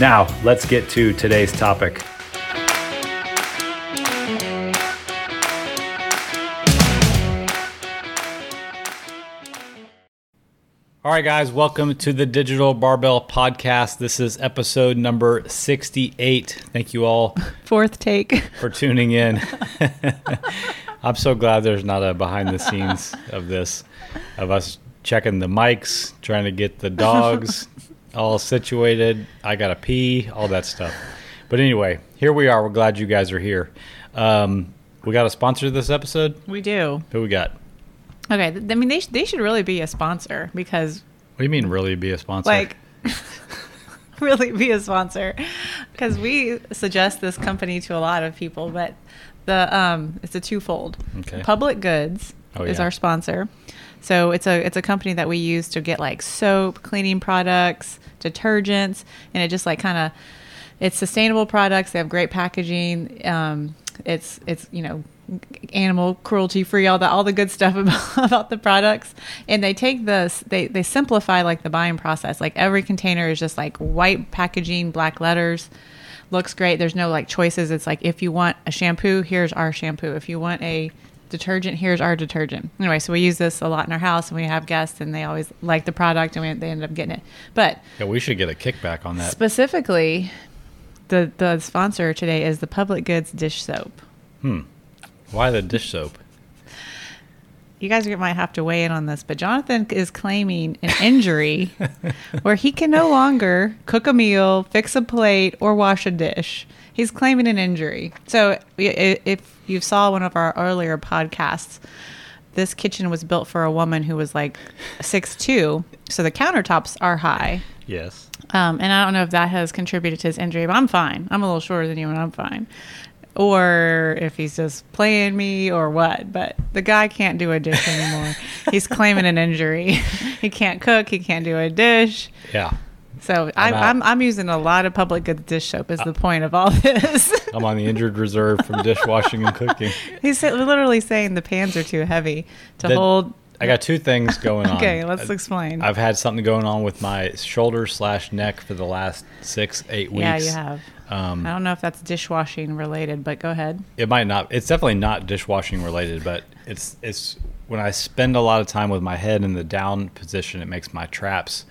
Now, let's get to today's topic. All right, guys, welcome to the Digital Barbell Podcast. This is episode number 68. Thank you all Fourth take. for tuning in. I'm so glad there's not a behind the scenes of this, of us checking the mics, trying to get the dogs all situated. I got to pee, all that stuff. But anyway, here we are. We're glad you guys are here. Um, we got a sponsor this episode. We do. Who we got? Okay. th- I mean, they, sh- they should really be a sponsor because, What do you mean, really be a sponsor? like, really be a sponsor because we suggest this company to a lot of people, but the um, it's a twofold. Okay. Public Goods Oh, is yeah. our sponsor. So it's a it's a company that we use to get like soap, cleaning products, detergents, and it just like kind of it's sustainable products. They have great packaging. Um, it's it's you know animal cruelty free all the all the good stuff about, about the products. And they take this they they simplify like the buying process. Like every container is just like white packaging black letters. Looks great. There's no like choices. It's like if you want a shampoo here's our shampoo. If you want a detergent here's our detergent anyway so we use this a lot in our house and we have guests and they always like the product and we, they end up getting it but yeah, we should get a kickback on that. specifically the the sponsor today is the public goods dish soap Hmm. Why the dish soap? You guys might have to weigh in on this, but Jonathan is claiming an injury where he can no longer cook a meal, fix a plate, or wash a dish. He's claiming an injury. So, if you saw one of our earlier podcasts, this kitchen was built for a woman who was like six two, so the countertops are high. Yes. Um, and I don't know if that has contributed to his injury, but I'm fine. I'm a little shorter than you, and I'm fine. Or if he's just playing me or what. But the guy can't do a dish anymore. he's claiming an injury. he can't cook. He can't do a dish. Yeah. So I, out. I'm, I'm using a lot of public goods dish soap. Is uh, the point of all this? I'm on the injured reserve from dishwashing and cooking. he's literally saying the pans are too heavy to The- hold. I got two things going on. Okay, let's explain. I've had something going on with my shoulder slash neck for the last six, eight weeks. yeah, you have. Um, I don't know if that's dishwashing related, but go ahead. it might not. It's definitely not dishwashing related, but it's it's when I spend a lot of time with my head in the down position, it makes my traps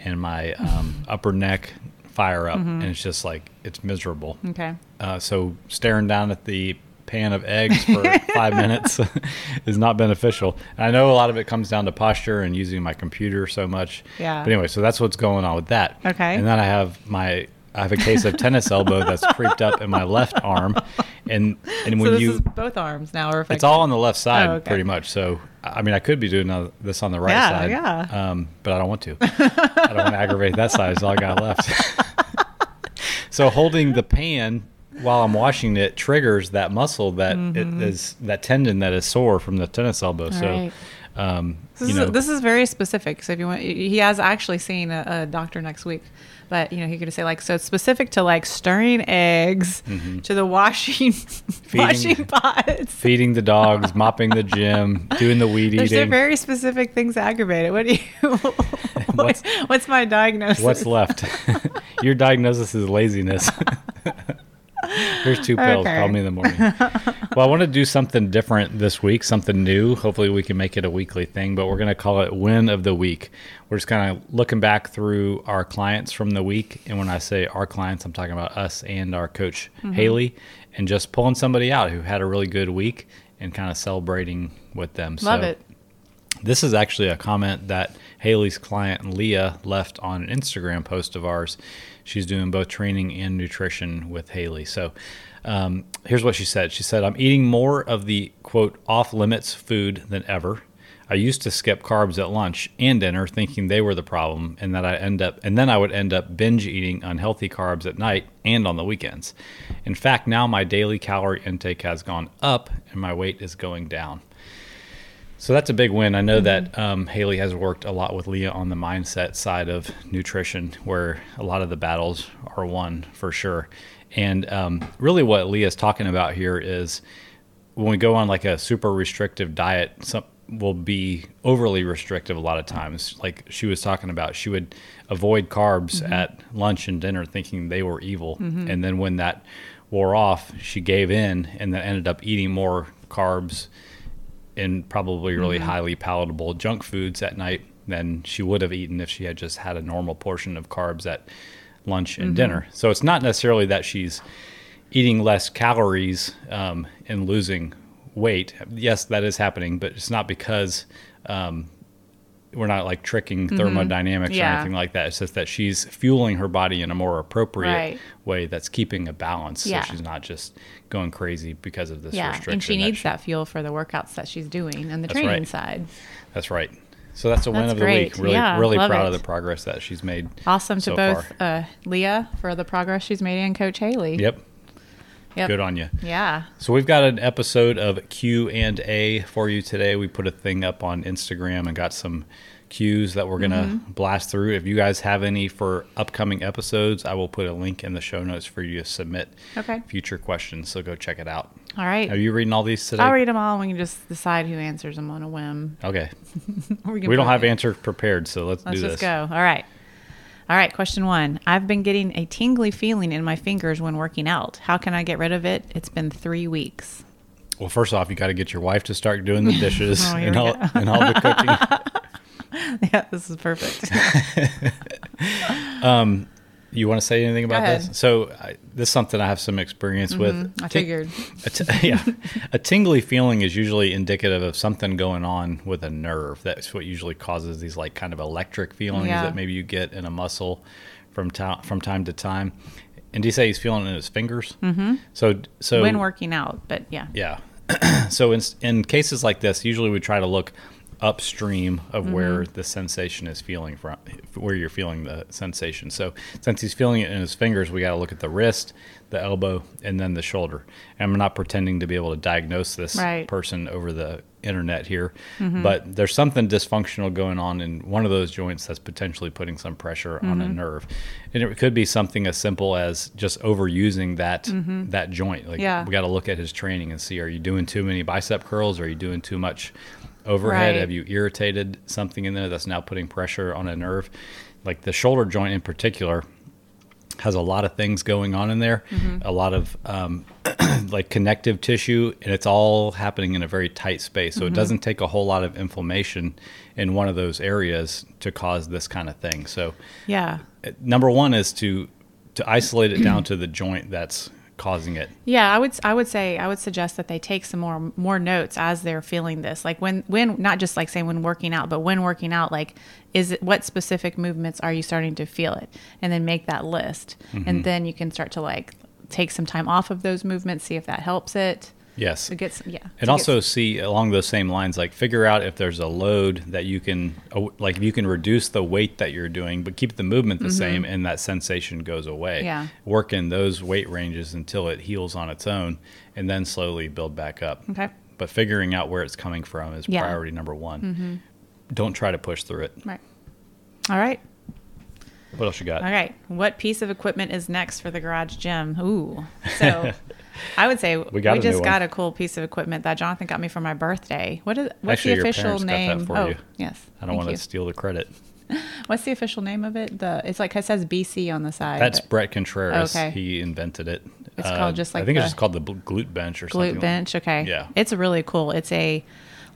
and my um, upper neck fire up, Mm-hmm. and it's just like it's miserable. Okay. Uh, so staring down at the pan of eggs for five minutes is not beneficial. And I know a lot of it comes down to posture and using my computer so much. Yeah. But anyway, so that's what's going on with that. Okay. And then I have my I have a case of tennis elbow that's creeped up in my left arm, and and So when this you is both arms now are affected. it's all on the left side Oh, okay. pretty much. So I mean, I could be doing this on the right Yeah, side, yeah. Um, but I don't want to. I don't want to aggravate that side. It's all I got left. so holding the pan while I'm washing it triggers that muscle that it is that tendon that is sore from the tennis elbow. so, right. um, This, you is, know, this is very specific. So if you want, he has actually seen a, a doctor next week, but you know he could say like so it's specific to like stirring eggs to the washing washing pots. feeding the dogs, mopping the gym, doing the weed There's eating. very specific things that aggravate it. What do you? What's, what's my diagnosis? What's left? Your diagnosis is laziness. Here's two pills. Okay. Call me in the morning. well, I want to do something different this week, something new. Hopefully, we can make it a weekly thing, but we're going to call it Win of the Week. We're just kind of looking back through our clients from the week. And when I say our clients, I'm talking about us and our coach, Mm-hmm. Haley, and just pulling somebody out who had a really good week and kind of celebrating with them. Love so, it. this is actually a comment that Haley's client Leah left on an Instagram post of ours. She's doing both training and nutrition with Haley. So um, here's what she said She said, I'm eating more of the quote off limits food than ever. I used to skip carbs at lunch and dinner, thinking they were the problem, and that I end up, and then I would end up binge eating unhealthy carbs at night and on the weekends. In fact, now my daily calorie intake has gone up, and my weight is going down. So that's a big win. I know that um, Haley has worked a lot with Leah on the mindset side of nutrition, where a lot of the battles are won for sure. And um, really, what Leah's talking about here is when we go on like a super restrictive diet, some will be overly restrictive a lot of times. Like she was talking about, she would avoid carbs at lunch and dinner, thinking they were evil. And then when that wore off, she gave in and then ended up eating more carbs and probably really highly palatable junk foods at night than she would have eaten if she had just had a normal portion of carbs at lunch and dinner. So it's not necessarily that she's eating less calories um, and losing weight. Yes, that is happening, but it's not because um, we're not like tricking thermodynamics or Yeah. anything like that. It's just that she's fueling her body in a more appropriate Right. way that's keeping a balance. Yeah. So she's not just going crazy because of this Yeah, restriction. and she that needs she- that fuel for the workouts that she's doing and the training right. side. That's right. So that's a win That's of the great. week. Really, Yeah, really proud it. of the progress that she's made. Awesome to both uh, Leah for the progress she's made and Coach Haley. Yep. Yep. Good on you. Yeah. So we've got an episode of Q and A for you today. We put a thing up on Instagram and got some cues that we're gonna Mm-hmm. blast through. If you guys have any for upcoming episodes, I will put a link in the show notes for you to submit Okay. future questions. So go check it out. All right. Are you reading all these today? I'll read them all and we can just decide who answers them on a whim. Okay. Can We don't have answers prepared, so let's, do this. Let's go. All right. All right. Question one. I've been getting a tingly feeling in my fingers when working out. How can I get rid of it? It's been three weeks. Well, first off, you got to get your wife to start doing the dishes Oh, and, all, and all the cooking. yeah, this is perfect. Um, You want to say anything about this? So, I, this is something I have some experience with. I figured. A t- yeah, a tingly feeling is usually indicative of something going on with a nerve. That's what usually causes these like kind of electric feelings Yeah. that maybe you get in a muscle from ta- from time to time. And do you say he's feeling it in his fingers? Mm-hmm. So, so when working out, but yeah. yeah. so in in cases like this, usually we try to look upstream of mm-hmm. where the sensation is feeling from, where you're feeling the sensation. So since he's feeling it in his fingers, we got to look at the wrist, the elbow, and then the shoulder. And I'm not pretending to be able to diagnose this Right. person over the internet here, mm-hmm. but there's something dysfunctional going on in one of those joints that's potentially putting some pressure on a mm-hmm. nerve. And it could be something as simple as just overusing that that joint. Like Yeah. we got to look at his training and see are you doing too many bicep curls? Are you doing too much overhead? Right. Have you irritated something in there that's now putting pressure on a nerve? Like the shoulder joint in particular has a lot of things going on in there, Mm-hmm. a lot of um, like connective tissue, and it's all happening in a very tight space. So Mm-hmm. it doesn't take a whole lot of inflammation in one of those areas to cause this kind of thing. So Yeah. uh, number one is to to isolate it down to the joint that's causing it. Yeah, I would I would say I would suggest that they take some more more notes as they're feeling this. Like when when not just like saying when working out, but when working out, like is it what specific movements are you starting to feel it? And then make that list. Mm-hmm. And then you can start to like take some time off of those movements, see if that helps it. Yes. To get some, yeah. And also see along those same lines, like figure out if there's a load that you can, like if you can reduce the weight that you're doing, but keep the movement the same, and that sensation goes away. Mm-hmm. Yeah. Work in those weight ranges until it heals on its own, and then slowly build back up. Okay. But figuring out where it's coming from is Yeah. Mm-hmm. priority number one. Don't try to push through it. Right. All right. What else you got? All right. What piece of equipment is next for the garage gym? Ooh. So I would say we, a just got a cool piece of equipment that Jonathan got me for my birthday. What is what's Actually, the official name? for oh, you. yes. I don't want to steal the credit. What's the official name of it? The it's like it says BC on the side. That's but Bret Contreras. Okay. He invented it. It's called um, just like I think the it's just called the glute bench or something. glute like- bench. Okay. Yeah. It's really cool. It's a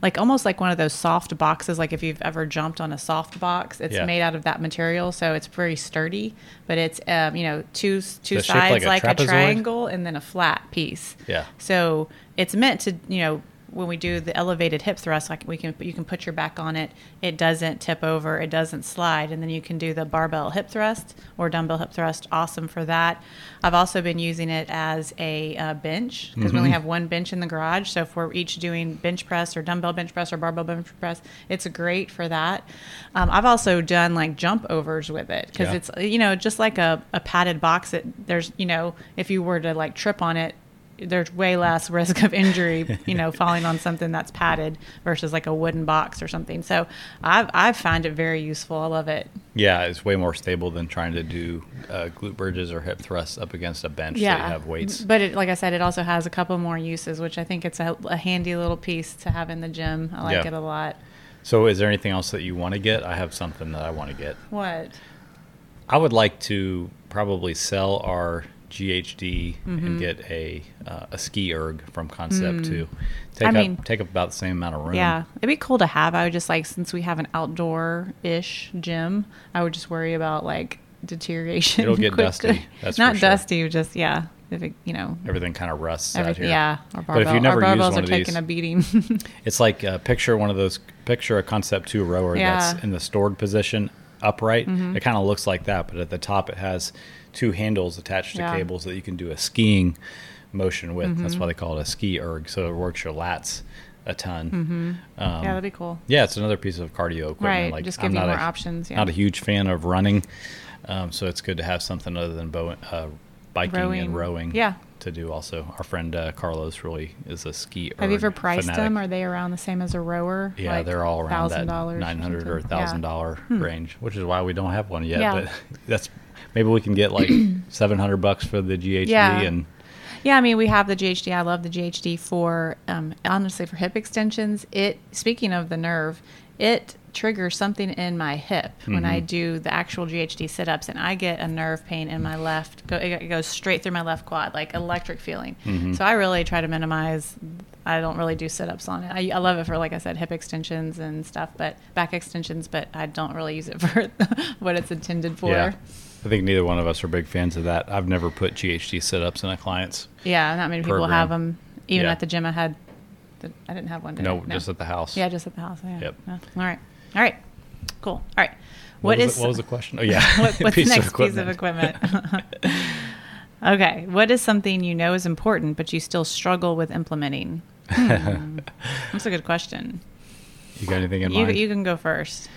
like almost like one of those soft boxes. Like if you've ever jumped on a soft box, it's Yeah. made out of that material, so it's very sturdy. But it's um, you know two two shaped like sides a like a, triangle and then a flat piece. Yeah. So it's meant to you know when we do the elevated hip thrust, like we can you can put your back on it, it doesn't tip over, it doesn't slide, and then you can do the barbell hip thrust or dumbbell hip thrust. Awesome for that. I've also been using it as a uh, bench because we only have one bench in the garage. So if we're each doing bench press or dumbbell bench press or barbell bench press, it's great for that. Um, I've also done like jump overs with it because Yeah. it's you know just like a, a padded box. That there's you know if you were to like trip on it there's way less risk of injury, you know, falling on something that's padded versus like a wooden box or something. So I've I've found it very useful. I love it. Yeah, it's way more stable than trying to do uh, glute bridges or hip thrusts up against a bench that you have weights. But it, like I said, it also has a couple more uses, which I think it's a, a handy little piece to have in the gym. I like Yeah. it a lot. So, is there anything else that you want to get? I have something that I want to get. What? I would like to probably sell our GHD Mm-hmm. and get a uh, a ski erg from Concept Two. Take Mm. I up mean- take up about the same amount of room. Yeah, it'd be cool to have. I would just like since we have an outdoor-ish gym, I would just worry about like deterioration. It'll get dusty, that's Not sure. dusty, just yeah. If it, you know, Everything kind of rusts out here. Yeah, our But if you never our use barbells are taking these- a beating. It's like uh, picture one of those picture a Concept Two rower Yeah. that's in the stored position upright. Mm-hmm. It kind of looks like that, but at the top it has two handles attached to Yeah. cables that you can do a skiing motion with. That's Mm-hmm. why they call it a ski erg. So it works your lats a ton. Um, yeah, that'd be cool. Yeah, it's another piece of cardio equipment. Right, Like just I'm give you not more a, options, yeah. Not a huge fan of running, um, so it's good to have something other than bow, uh, biking Rowing. and rowing. Yeah. To do also, our friend uh, Carlos really is a ski. Erg. Have you ever priced fanatic. them? Are they around the same as a rower? Yeah, Like they're all around that nine hundred or thousand Yeah. dollar range, which is why we don't have one yet. Yeah. But that's maybe we can get like seven hundred bucks for the GHD Yeah. and Yeah, I mean, we have the GHD. I love the GHD for um, honestly for hip extensions. It speaking of the nerve, it triggers something in my hip when Mm-hmm. I do the actual GHD sit ups, and I get a nerve pain in my left. Go, it goes straight through my left quad, like electric feeling. Mm-hmm. So I really try to minimize. I don't really do sit ups on it. I, I love it for, like I said, hip extensions and stuff, but back extensions. But I don't really use it for what it's intended for. yeah. I think neither one of us are big fans of that. I've never put GHD sit ups in a client's. Yeah, not many people have them. Even Yeah. at the gym, I had. The, I didn't have one. Did No, I? just at the house. Yeah, just at the house. Yeah. Yep. Yeah. All right. All right. Cool. All right. What, what was the, what was the question? Oh yeah, what, what's the Piece of next piece of equipment? okay. What is something you know is important but you still struggle with implementing? Hmm. That's a good question. you got anything in You, mind? you can go first.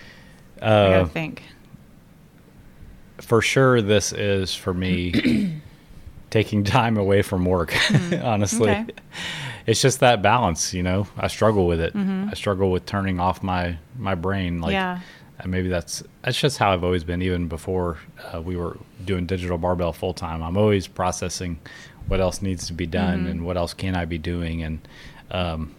I uh, gotta think. For sure, this is for me taking time away from work. honestly, Hmm. Okay. it's just that balance. You know, I struggle with it. I struggle with turning off my my brain. Like, Mm-hmm. Yeah. and maybe that's that's just how I've always been. Even before uh, we were doing digital barbell full time, I'm always processing what else needs to be done Mm-hmm. and what else can I be doing. And um,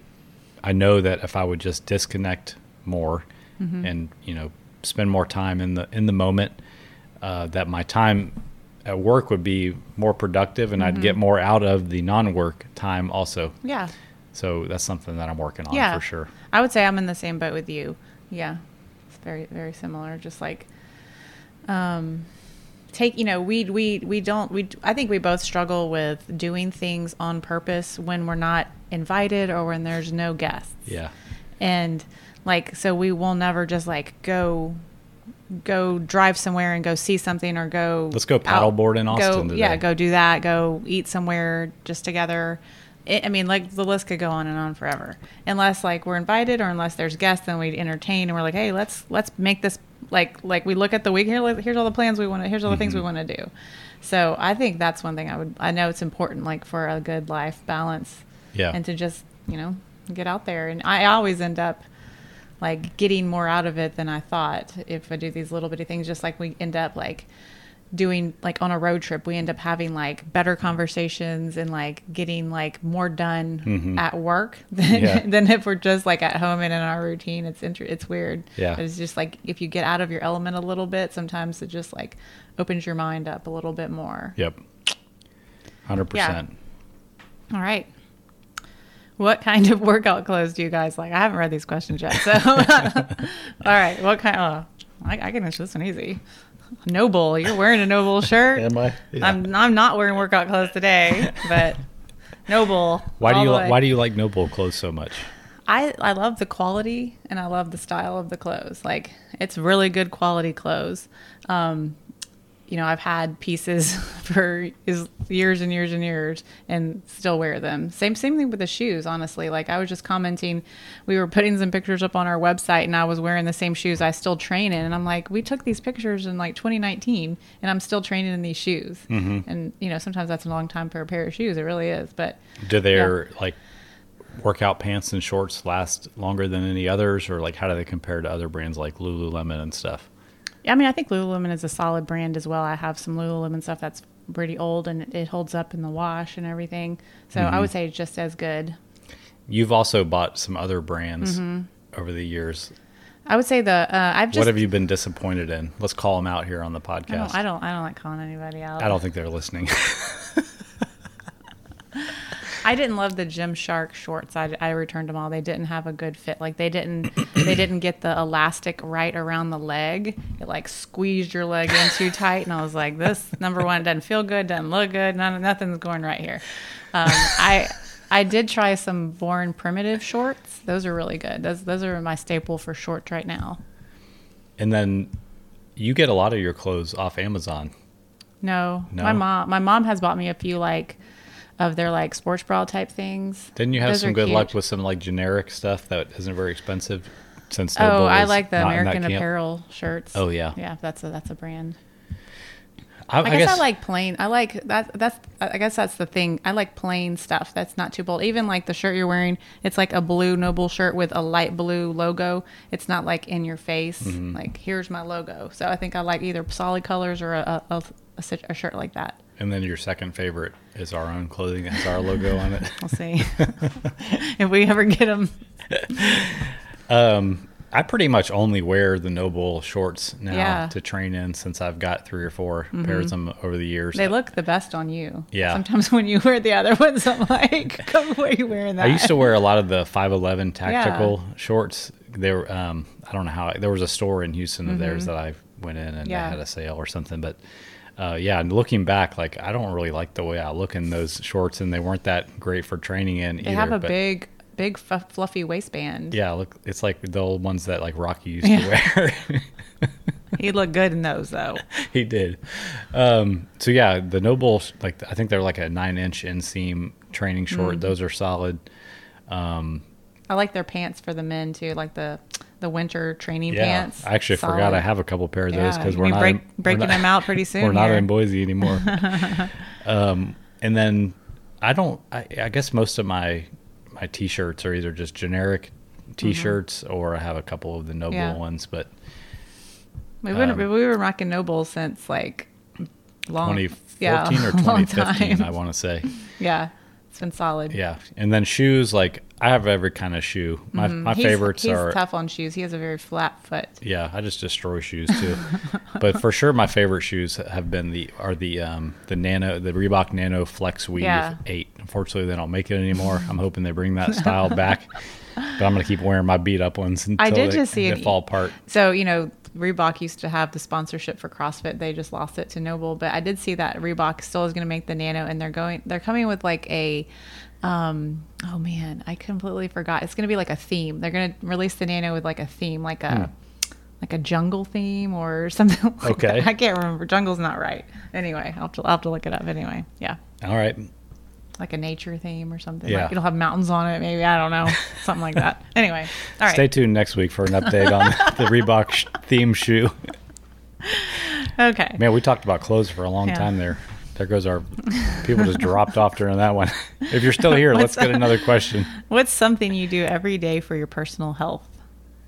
I know that if I would just disconnect more Mm-hmm. and you know spend more time in the in the moment, uh, that my time at work would be more productive and Mm-hmm. I'd get more out of the non-work time also. Yeah. So that's something that I'm working on Yeah. for sure. I would say I'm in the same boat with you. Yeah, it's very very similar. Just like, um, take you know we we we don't we I think we both struggle with doing things on purpose when we're not invited or when there's no guests. Yeah. And like so we will never just like go go drive somewhere and go see something or go Let's go paddleboard in Austin go, yeah go do that go eat somewhere just together. It, i mean like the list could go on and on forever. Unless like we're invited or unless there's guests then we entertain and we're like hey let's let's make this like like we look at the week here here's all the plans we want to here's all the things we Mm-hmm. want to do. So i think that's one thing i would i know it's important like for a good life balance Yeah. and to just you know get out there. And i always end up like getting more out of it than i thought if i do these little bitty things just like we end up like doing like on a road trip we end up having like better conversations and like getting like more done at work than, Mm-hmm. Yeah. than if we're just like at home and in our routine it's inter- it's weird Yeah. it's just like if you get out of your element a little bit sometimes it just like opens your mind up a little bit more Yep. Hundred percent. all right. What kind of workout clothes do you guys like? I haven't read these questions yet. So, all right. What kind? Oh, I, I can answer this one easy. Noble. You're wearing a Noble shirt. Am I? Yeah. I'm I'm not wearing workout clothes today, but Noble. Why do you the li- Why do you like Noble clothes so much? I I love the quality and I love the style of the clothes. Like it's really good quality clothes. Um, you know, I've had pieces for years and years and years and still wear them. Same same thing with the shoes, honestly. Like I was just commenting, we were putting some pictures up on our website and I was wearing the same shoes I still train in and I'm like, we took these pictures in like 2019 and I'm still training in these shoes. Mm-hmm. And you know, sometimes that's a long time for a pair of shoes. It really is, but Do their like workout pants and shorts last longer than any others, or like how do they compare to other brands like Lululemon and stuff? Yeah, I mean, I think Lululemon is a solid brand as well. I have some Lululemon stuff that's pretty old and it holds up in the wash and everything. So I would say it's just as good. You've also bought some other brands Mm-hmm. over the years. I would say the uh, I've just what have you been disappointed in? Let's call them out here on the I podcast. don't, I don't I don't like calling anybody out. I don't think they're listening. I didn't love the Gymshark shorts. I, I returned them all. They didn't have a good fit. Like they didn't they didn't get the elastic right around the leg. It like squeezed your leg in too tight, and I was like, this number one doesn't feel good, doesn't look good. None, nothing's going right here. Um, I I did try some Born Primitive shorts. Those are really good. Those those are my staple for shorts right now. and then you get a lot of your clothes off Amazon. No, No? my mom my mom has bought me a few like of their like sports bra type things. Didn't you have Those some good luck with some like generic stuff that isn't very expensive? Since Oh, Noble I like the not in that American? Apparel shirts. Oh, yeah. yeah. That's a that's a brand. I, I, guess, I like plain. I like that. That's I guess that's the thing. I like plain stuff. That's not too bold. Even like the shirt you're wearing, it's like a blue Noble shirt with a light blue logo. It's not like in your face. Mm-hmm. Like here's my logo. So I think I like either solid colors or a a, a, a shirt like that. And then your second favorite is our own clothing that has our logo on it. We'll see if we ever get them. Um, I pretty much only wear the Noble shorts now Yeah. Mm-hmm. to train in since I've got three or 4 pairs of them over the years. They look the best on you. Yeah. Sometimes when you wear the other ones, I'm like, "Come, why are you wearing that?" I used to wear a lot of the 511 tactical shorts. They were, um, I don't know how, there was a store in Houston of theirs that I went in and Mm-hmm. Yeah. they had a sale or something. But uh, yeah, and looking back, like I don't really like the way I look in those shorts and they weren't that great for training in They either. have a but big, big f- fluffy waistband. yeah, look, it's like the old ones that like Rocky used Yeah. to wear. He looked good in those though. he did. Um, so yeah, the Noble, like I think they're like a nine inch inseam training short. Those are solid. I like their pants for the men too, like the the winter training Yeah, pants. I actually forgot I have a couple pair of those because you'll we're break- in, we're breaking not- them out pretty soon We're not here. in Boise anymore. um, and then I don't. I, I guess most of my my t-shirts are either just generic t-shirts or I have a couple of the Noble Mm-hmm. Yeah. ones, but We've been um, we were rocking Noble since like long 2014 yeah, or 2015. I want to say. Yeah, it's been solid. Yeah, and then shoes. Like I have every kind of shoe. My my Mm-hmm. He's- favorites he's are tough on shoes. He has a very flat foot. Yeah, I just destroy shoes too. but for sure, my favorite shoes have been the are the um the Nano the Reebok Nano Flex Weave Yeah. Eight. Unfortunately, they don't make it anymore. I'm hoping they bring that style back. But I'm gonna keep wearing my beat up ones until I did they, just see they an- fall apart. So you know, Reebok used to have the sponsorship for CrossFit. They just lost it to Noble, but I did see that Reebok still is going to make the Nano, and they're going. They're coming with like a. Um, oh man, I completely forgot. It's going to be like a theme. They're going to release the Nano with like a theme, like a. Like a jungle theme or something. Like Hmm. Okay. that. I can't remember. Jungle's not right. Anyway, I'll have, to, I'll have to look it up. Anyway, yeah, All right, like a nature theme or something. Yeah. Like it'll have mountains on it. Maybe I don't know, something like that. Anyway, all right. stay tuned next week for an update on the Reebok sh- theme shoe. Okay. Man, we talked about clothes for a long Yeah. time there. There goes our people just dropped off during that one. If you're still here, let's get another question. What's something you do every day for your personal health?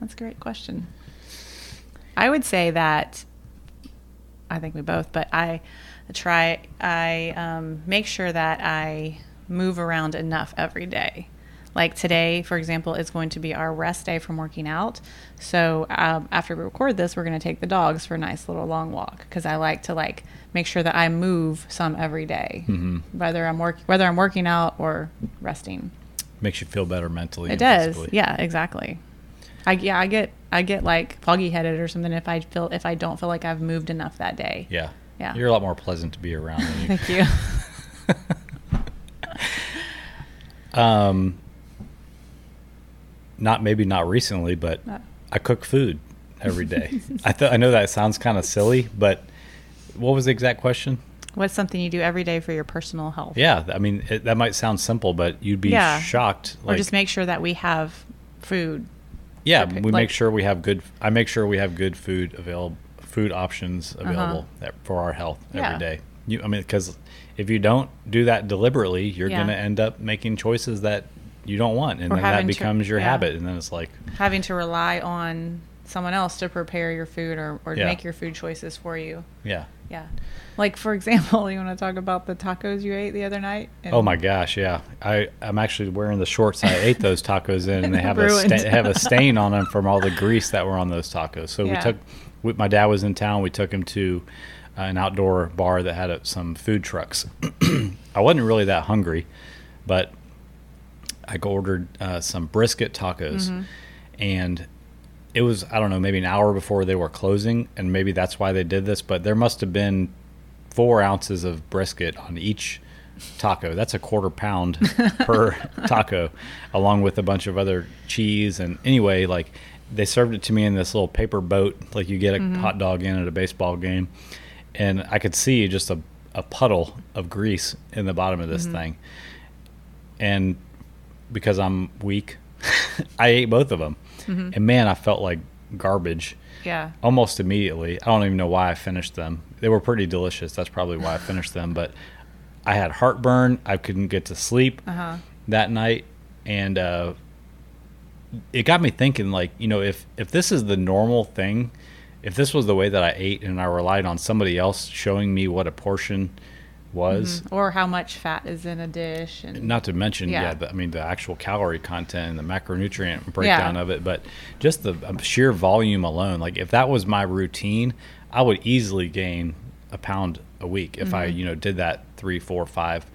That's a great question. I would say that I think we both, but I try, I um, make sure that I move around enough every day. Like today, for example, is going to be our rest day from working out. So um, after we record this, we're going to take the dogs for a nice little long walk because I like to like make sure that I move some every day, whether I'm work whether I'm working out or resting. Makes you feel better mentally. It does. physically. Yeah, exactly. I yeah, I get I get like foggy headed or something if I feel if I don't feel like I've moved enough that day. Yeah. Yeah. You're a lot more pleasant to be around than you. Thank you. Um, not maybe not recently, but. I cook food every day. I th- I know that sounds kind of silly, but what was the exact question? What's something you do every day for your personal health? Yeah, I mean it, that might sound simple, but you'd be Yeah. shocked. or just make sure that we have food. yeah, we like- make sure we have good. I make sure we have good food available, food options available that, for our health Uh-huh. Yeah. every day. You, I mean, because if you don't do that deliberately, you're Yeah. going to end up making choices that you don't want, and Or then that having to- becomes your yeah. habit, and then it's like, Having to rely on someone else to prepare your food or, or Yeah. make your food choices for you. yeah. Yeah. Like for example, you want to talk about the tacos you ate the other night? And- Oh my gosh, yeah. I I'm actually wearing the shorts I ate those tacos in, and they have a sta- have a stain on them from all the grease that were on those tacos. So we took, we, my dad was in town. We took him to uh, an outdoor bar that had uh, some food trucks. I wasn't really that hungry, but I ordered uh, some brisket tacos, Mm-hmm. and it was I don't know maybe an hour before they were closing, and maybe that's why they did this. But there must have been four ounces of brisket on each taco. That's a quarter pound per taco, along with a bunch of other cheese. And anyway, like they served it to me in this little paper boat, like you get a hot dog in at a baseball game, and I could see just a a puddle of grease in the bottom of this thing. And because I'm weak, I ate both of them. And man, I felt like garbage Yeah. almost immediately. I don't even know why I finished them. They were pretty delicious. That's probably why I finished them. But I had heartburn. I couldn't get to sleep Uh-huh. that night, and uh, it got me thinking. Like, you know, if if this is the normal thing, if this was the way that I ate, and I relied on somebody else showing me what a portion was, Or how much fat is in a dish and not to mention, yeah, Yeah. the, I mean the actual calorie content and the macronutrient breakdown Yeah. of it, but just the um, sheer volume alone. Like if that was my routine, I would easily gain a pound a week if I, Mm-hmm. you know, did that three, four, five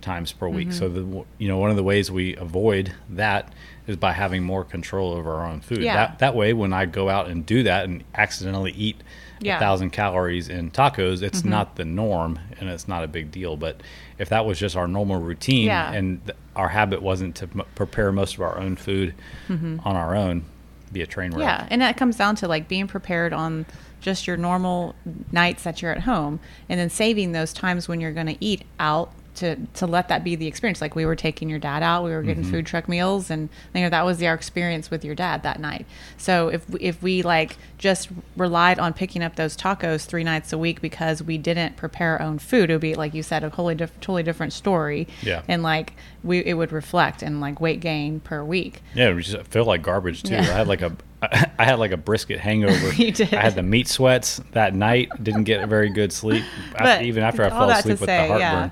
times per week. So Mm-hmm. the you know one of the ways we avoid that is by having more control over our own food. Yeah. That that way, when I go out and do that and accidentally eat a thousand calories in tacos, it's mm-hmm. not the norm and it's not a big deal. But if that was just our normal routine Yeah. and th- our habit wasn't to m- prepare most of our own food mm-hmm. on our own, be a train wreck. Yeah, and that comes down to like being prepared on just your normal nights that you're at home, and then saving those times when you're going to eat out to to let that be the experience. Like we were taking your dad out, we were getting mm-hmm. food truck meals, and you know that was our experience with your dad that night. So if we, if we like just relied on picking up those tacos three nights a week because we didn't prepare our own food, it would be like you said, a wholly diff- totally different story. Yeah. and like we it would reflect and like weight gain per week. Yeah, it just feel like garbage too. Yeah. I had like a, I had like a brisket hangover. You did. I had the meat sweats that night. Didn't get a very good sleep. Af- But even after I fell asleep with say, the heartburn. Yeah.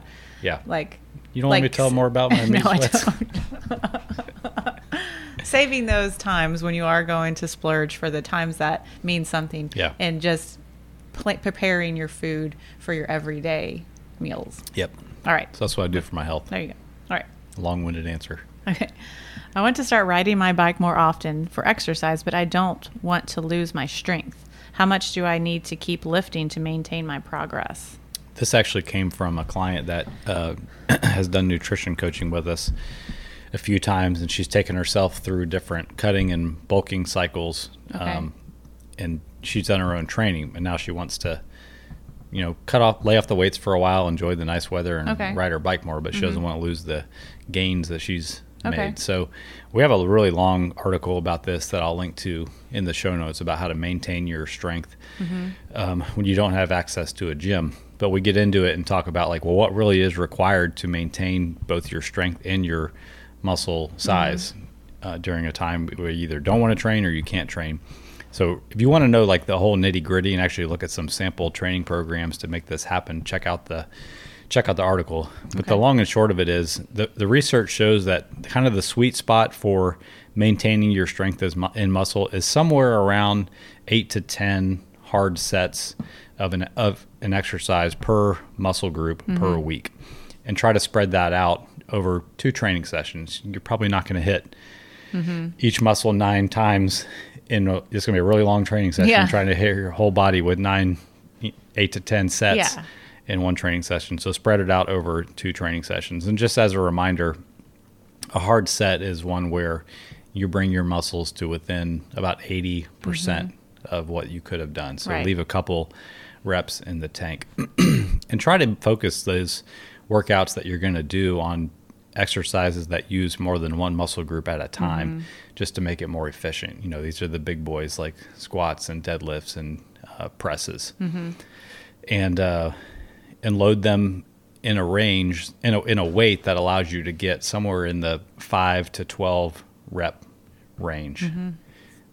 Like You don't want me to tell more about my meat no, sweats? Saving those times when you are going to splurge for the times that mean something, Yeah. and just pl- preparing your food for your everyday meals. Yep. All right, So that's what I do for my health. there you go. All right. Long-winded answer. Okay. I want to start riding my bike more often for exercise, but I don't want to lose my strength. How much do I need to keep lifting to maintain my progress? This actually came from a client that uh, has done nutrition coaching with us a few times, and she's taken herself through different cutting and bulking cycles. Okay. Um, and she's done her own training, and now she wants to, you know, cut off, lay off the weights for a while, enjoy the nice weather, and Okay. Mm-hmm. ride her bike more. But she doesn't want to lose the gains that she's Okay. made. So we have a really long article about this that I'll link to in the show notes about how to maintain your strength Mm-hmm. um, when you don't have access to a gym. But we get into it and talk about like, well, what really is required to maintain both your strength and your muscle size uh, during a time where you either don't want to train or you can't train. So if you want to know like the whole nitty gritty and actually look at some sample training programs to make this happen, check out the check out the article. But the long and short of it is the the research shows that kind of the sweet spot for maintaining your strength as mu- in muscle is somewhere around eight to ten hard sets of an of an exercise per muscle group per mm-hmm. week, and try to spread that out over two training sessions. You're probably not going to hit mm-hmm. each muscle nine times in a, it's going to be a really long training session Yeah. trying to hit your whole body with nine eight to ten sets Yeah. In one training session so spread it out over two training sessions and just as a reminder a hard set is one where you bring your muscles to within about 80% of what you could have done. So Right. leave a couple reps in the tank and try to focus those workouts that you're going to do on exercises that use more than one muscle group at a time just to make it more efficient. You know, these are the big boys like squats and deadlifts and uh, presses. And uh, and load them in a range in a, in a weight that allows you to get somewhere in the 5 to 12 rep range.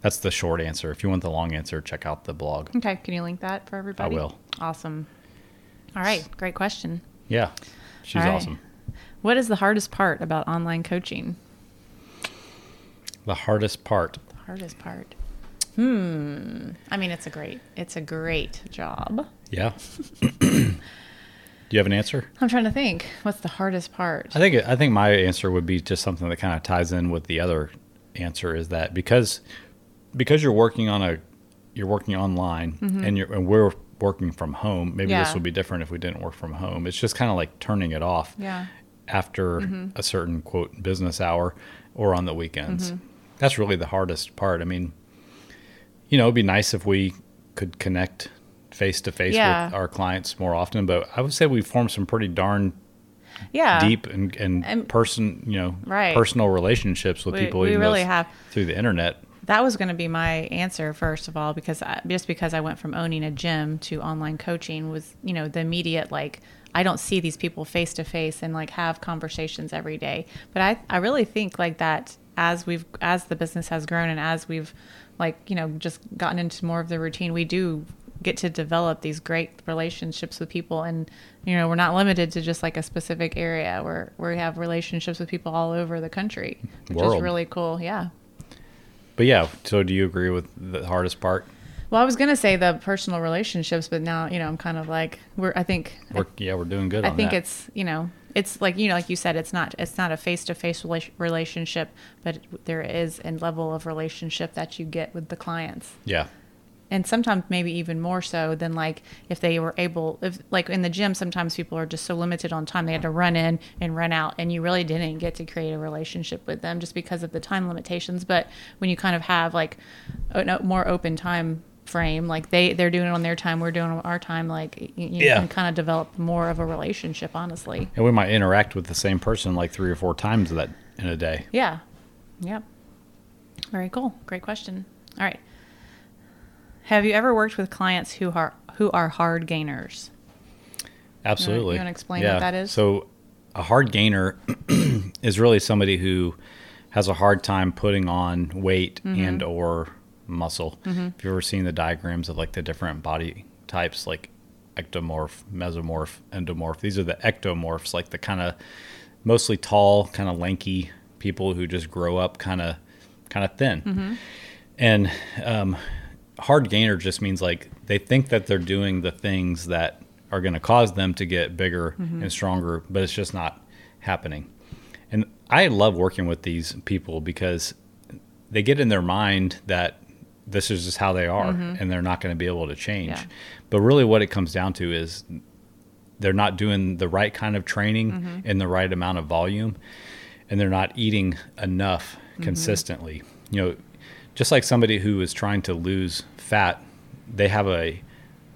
That's the short answer. If you want the long answer, check out the blog. Okay, can you link that for everybody? I will. Awesome. All right, great question. Yeah. She's right. awesome. What is the hardest part about online coaching? The hardest part. The hardest part. Hmm. I mean, it's a great, it's a great job. Yeah. Do you have an answer? I'm trying to think. What's the hardest part? I think I think my answer would be just something that kind of ties in with the other answer is that because because you're working on a you're working online and you're and we're working from home. Maybe this Mm-hmm. Would be different if we didn't work from home. It's just kind of like turning it off Yeah. after a certain quote business hour or on the weekends. Mm-hmm. That's really the hardest part. I mean, you know, it'd be nice if we could connect face to face with our clients more often, but I would say we formed some pretty darn Yeah. deep and, and, And- person, you know, Right. personal relationships with We- people. we really have. through the internet. That was going to be my answer first of all, because I, just because I went from owning a gym to online coaching was, you know, the immediate like I don't see these people face to face and like have conversations every day. But I, I really think like that as we've as the business has grown and as we've like you know just gotten into more of the routine, we do get to develop these great relationships with people and you know we're not limited to just like a specific area where we have relationships with people all over the country which World. is really cool yeah But yeah, so do you agree with the hardest part? Well, I was gonna say the personal relationships, but now you know I'm kind of like we're. I think We're, yeah, we're doing good I think that. it's you know it's like you know like you said it's not it's not a face to face relationship, but there is a level of relationship that you get with the clients, yeah, and sometimes maybe even more so than like if they were able if like in the gym sometimes people are just so limited on time they had to run in and run out and you really didn't get to create a relationship with them just because of the time limitations. But when you kind of have like a more open time frame like they they're doing it on their time we're doing it on our time like you, you Yeah. can kind of develop more of a relationship honestly. And we might interact with the same person like three or four times that in a day. yeah. Yep. Very cool. Great question. All right have you ever worked with clients who are who are hard gainers Absolutely. you wanna explain what that is? So, a hard gainer is really somebody who has a hard time putting on weight Mm-hmm. and or muscle. If you've ever seen the diagrams of like the different body types, like ectomorph, mesomorph, endomorph. These are the ectomorphs, like the kind of mostly tall, kind of lanky people who just grow up kind of kind of thin. Mm-hmm. And um, hard gainer just means like they think that they're doing the things that are going to cause them to get bigger mm-hmm. and stronger, but it's just not happening. And I love working with these people because they get in their mind that this is just how they are mm-hmm. and they're not going to be able to change. Yeah. But really, what it comes down to is they're not doing the right kind of training mm-hmm. in the right amount of volume and they're not eating enough consistently. You know, just like somebody who is trying to lose fat, they have a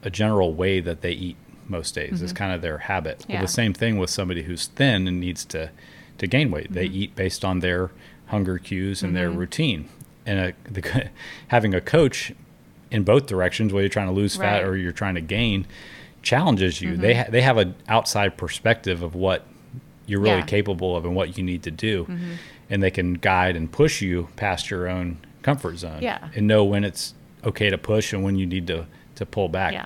a general way that they eat most days. It's mm-hmm. kind of their habit. Well, the same thing with somebody who's thin and needs to to gain weight. They mm-hmm. eat based on their hunger cues and their mm-hmm. routine. And a, the, having a coach in both directions, whether you're trying to lose fat Right. or you're trying to gain, challenges you. They ha- they have an outside perspective of what you're really Yeah. Mm-hmm. capable of and what you need to do, and they can guide and push you past your own comfort zone. Yeah. and know when it's okay to push and when you need to to pull back. Yeah.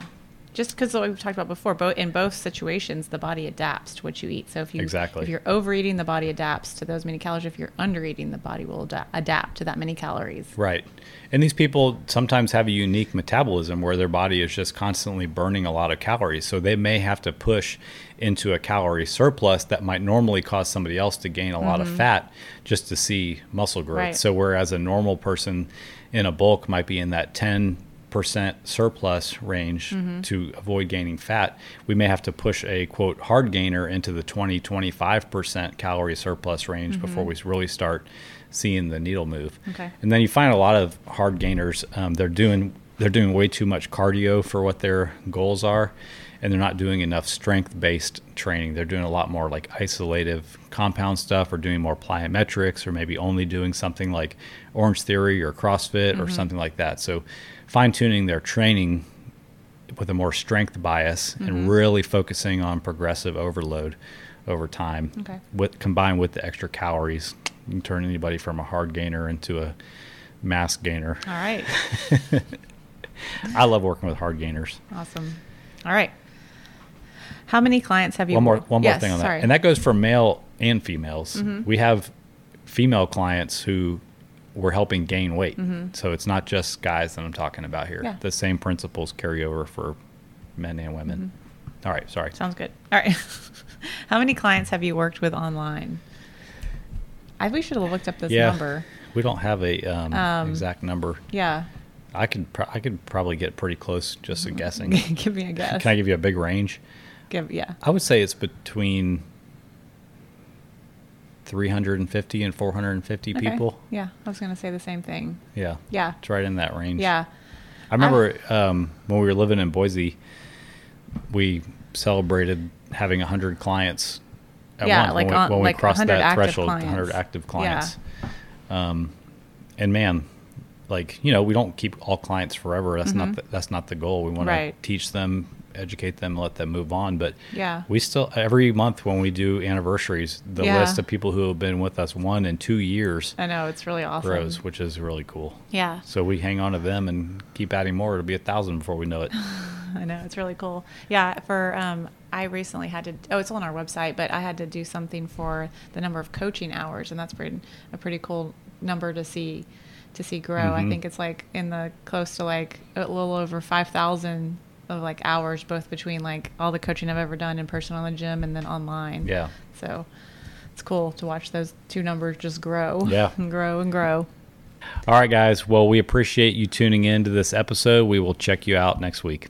Just because what we've talked about before, both in both situations, the body adapts to what you eat. So if you Exactly. if you're overeating, the body adapts to those many calories. If you're undereating, the body will ada- adapt to that many calories. Right. And these people sometimes have a unique metabolism where their body is just constantly burning a lot of calories. So they may have to push into a calorie surplus that might normally cause somebody else to gain a lot of mm-hmm. fat just to see muscle growth. Right. So whereas a normal person in a bulk might be in that 10 percent surplus range to avoid gaining fat, we may have to push a quote hard gainer into the 20 25% calorie surplus range before we really start seeing the needle move. Okay. And then you find a lot of hard gainers, um, they're doing they're doing way too much cardio for what their goals are, and they're not doing enough strength based training. They're doing a lot more like isolative compound stuff, or doing more plyometrics, or maybe only doing something like Orange Theory or CrossFit or mm-hmm. something like that. So, fine tuning their training with a more strength bias and mm-hmm. really focusing on progressive overload over time Okay. with combined with the extra calories you can turn anybody from a hard gainer into a mass gainer All right. i love working with hard gainers Awesome. All right. How many clients have you? one more one more Yes, thing on sorry. Mm-hmm. that and that goes for male and females we have female clients who we're helping gain weight so it's not just guys that i'm talking about here Mm-hmm. Yeah. the same principles carry over for men and women Mm-hmm. All right sorry Sounds good. All right. How many clients have you worked with online? I we should have looked up this yeah number. we don't have a um, Um, exact number Yeah. I could pro- I could probably get pretty close just Mm-hmm. guessing. Give me a guess. Can I give you a big range? Give yeah. I would say it's between 350 and 450 Okay. people. Yeah, I was gonna say the same thing. Yeah. Yeah. It's right in that range. Yeah. I remember um, when we were living in Boise, we celebrated having 100 clients at Yeah, once like when we, on- when we like crossed that active threshold, 100 clients. active Yeah. clients. Um, and man, like you know, we don't keep all clients forever. That's not the, that's not the goal. We want Mm-hmm. Right. to teach them, educate them, let them move on. But Yeah. we still every month when we do anniversaries, the Yeah. list of people who have been with us one and two years I know it's really awesome. grows, which is really cool. Yeah. So we hang on to them and keep adding more. It'll be a thousand before we know it. I know it's really cool. Yeah, for um, I recently had to. Oh, it's all on our website, but I had to do something for the number of coaching hours, and that's pretty a pretty cool number to see to see grow. I Mhm. think it's like in the close to like a little over five thousand of like hours, both between like all the coaching I've ever done in person on the gym and then online. Yeah. So it's cool to watch those two numbers just grow. Yeah. and grow and grow. All right, guys. Well, we appreciate you tuning in to this episode. We will check you out next week.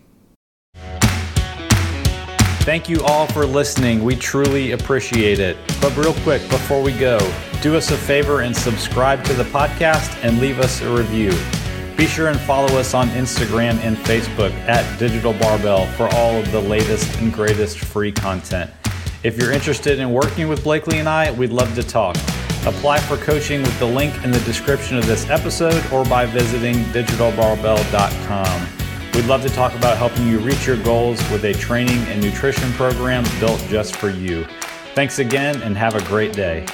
Thank you all for listening. We truly appreciate it. But real quick, before we go, do us a favor and subscribe to the podcast and leave us a review. Be sure and follow us on Instagram and Facebook at Digital Barbell for all of the latest and greatest free content. If you're interested in working with Blakely and I, we'd love to talk. Apply for coaching with the link in the description of this episode or by visiting digitalbarbell.com. We'd love to talk about helping you reach your goals with a training and nutrition program built just for you. Thanks again and have a great day.